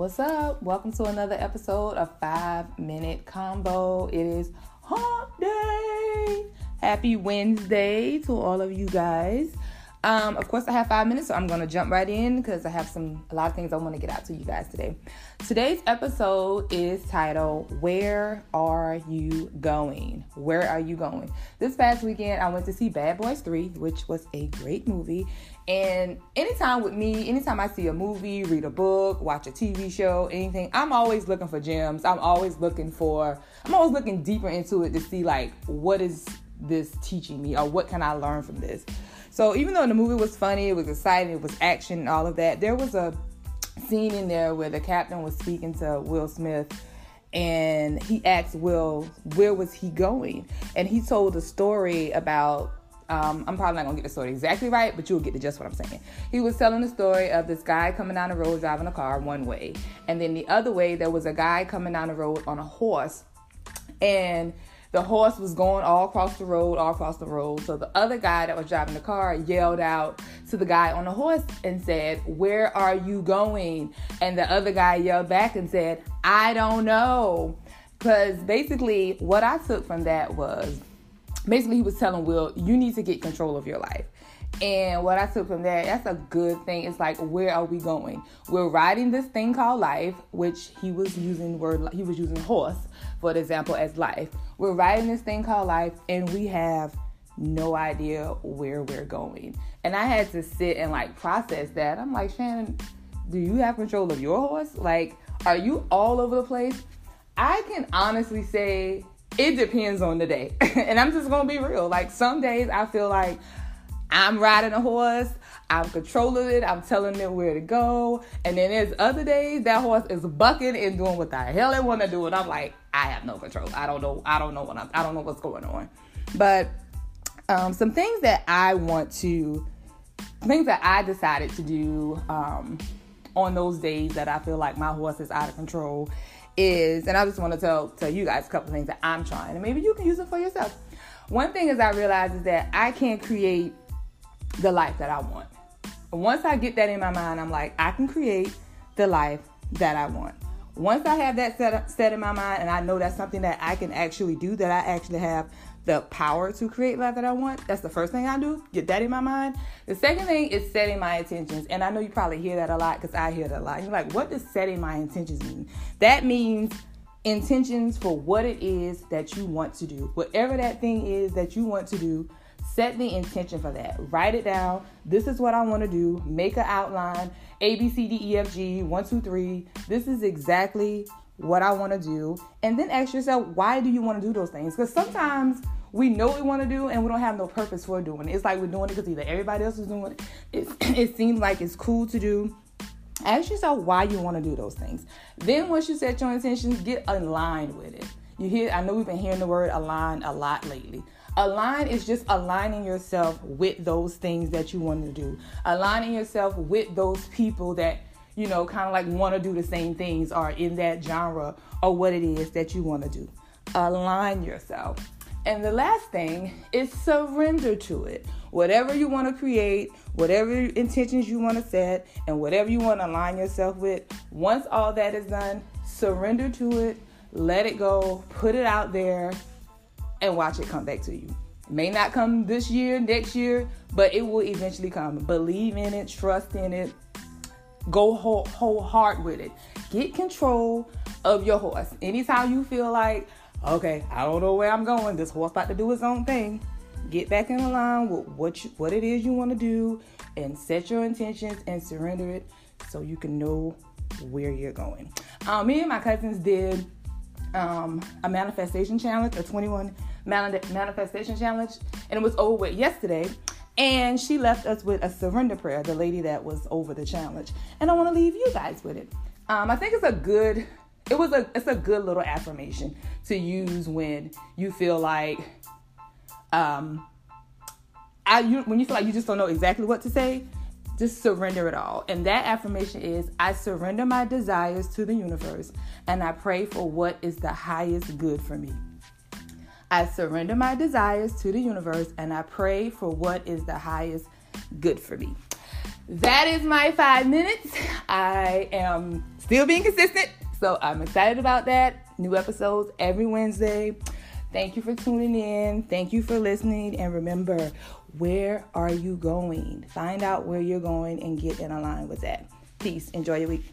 What's up? Welcome to another episode of Five Minute Combo. It is Hump Day. Happy Wednesday to all of you guys. Um, of course, I have five minutes, so I'm gonna jump right in because I have some a lot of things I want to get out to you guys today. Today's episode is titled "Where Are You Going?" Where are you going? This past weekend, I went to see Bad Boys Three, which was a great movie. And anytime with me, anytime I see a movie, read a book, watch a TV show, anything, I'm always looking for gems. I'm always looking for, I'm always looking deeper into it to see like what is this teaching me or what can I learn from this. So even though the movie was funny, it was exciting, it was action, and all of that, there was a scene in there where the captain was speaking to Will Smith and he asked Will, where was he going? And he told a story about um, I'm probably not gonna get the story exactly right, but you'll get the just what I'm saying. He was telling the story of this guy coming down the road driving a car one way, and then the other way there was a guy coming down the road on a horse, and the horse was going all across the road, all across the road. So the other guy that was driving the car yelled out to the guy on the horse and said, Where are you going? And the other guy yelled back and said, I don't know. Because basically, what I took from that was basically, he was telling Will, You need to get control of your life. And what I took from that, that's a good thing. It's like, where are we going? We're riding this thing called life, which he was using word he was using horse, for example, as life. We're riding this thing called life, and we have no idea where we're going. And I had to sit and like process that. I'm like, Shannon, do you have control of your horse? Like, are you all over the place? I can honestly say it depends on the day. and I'm just gonna be real. Like some days I feel like I'm riding a horse, I'm controlling it, I'm telling it where to go. And then there's other days that horse is bucking and doing what the hell it wanna do. And I'm like, I have no control. I don't know, I don't know what I'm I don't know what's going on. But um, some things that I want to things that I decided to do um, on those days that I feel like my horse is out of control is, and I just want to tell tell you guys a couple things that I'm trying, and maybe you can use it for yourself. One thing is I realize is that I can't create the life that I want. Once I get that in my mind, I'm like, I can create the life that I want. Once I have that set, set in my mind and I know that's something that I can actually do, that I actually have the power to create life that I want, that's the first thing I do. Get that in my mind. The second thing is setting my intentions. And I know you probably hear that a lot because I hear that a lot. You're like, what does setting my intentions mean? That means intentions for what it is that you want to do. Whatever that thing is that you want to do, Set the intention for that. Write it down. This is what I want to do. Make an outline. A, B, C, D, E, F, G, one, two, three. This is exactly what I want to do. And then ask yourself, why do you want to do those things? Because sometimes we know what we want to do and we don't have no purpose for doing it. It's like we're doing it because either everybody else is doing it. It, it seems like it's cool to do. Ask yourself why you want to do those things. Then once you set your intentions, get aligned with it. You hear I know we've been hearing the word align a lot lately. Align is just aligning yourself with those things that you want to do. Aligning yourself with those people that, you know, kind of like want to do the same things or in that genre or what it is that you want to do. Align yourself. And the last thing is surrender to it. Whatever you want to create, whatever intentions you want to set, and whatever you want to align yourself with, once all that is done, surrender to it, let it go, put it out there, and watch it come back to you. It may not come this year, next year, but it will eventually come. Believe in it, trust in it, go whole, whole heart with it. Get control of your horse. Anytime you feel like, okay, I don't know where I'm going, this horse about to do its own thing, get back in line with what you, what it is you want to do and set your intentions and surrender it so you can know where you're going. Um, me and my cousins did um, a manifestation challenge, a 21 manifestation challenge, and it was over with yesterday. And she left us with a surrender prayer, the lady that was over the challenge. And I want to leave you guys with it. Um, I think it's a good, it was a, it's a good little affirmation to use when you feel like, um, I, you, when you feel like you just don't know exactly what to say, just surrender it all. And that affirmation is I surrender my desires to the universe and I pray for what is the highest good for me. I surrender my desires to the universe and I pray for what is the highest good for me. that is my five minutes. I am still being consistent, so I'm excited about that. New episodes every Wednesday. Thank you for tuning in. Thank you for listening. And remember, where are you going? Find out where you're going and get in line with that. Peace. Enjoy your week.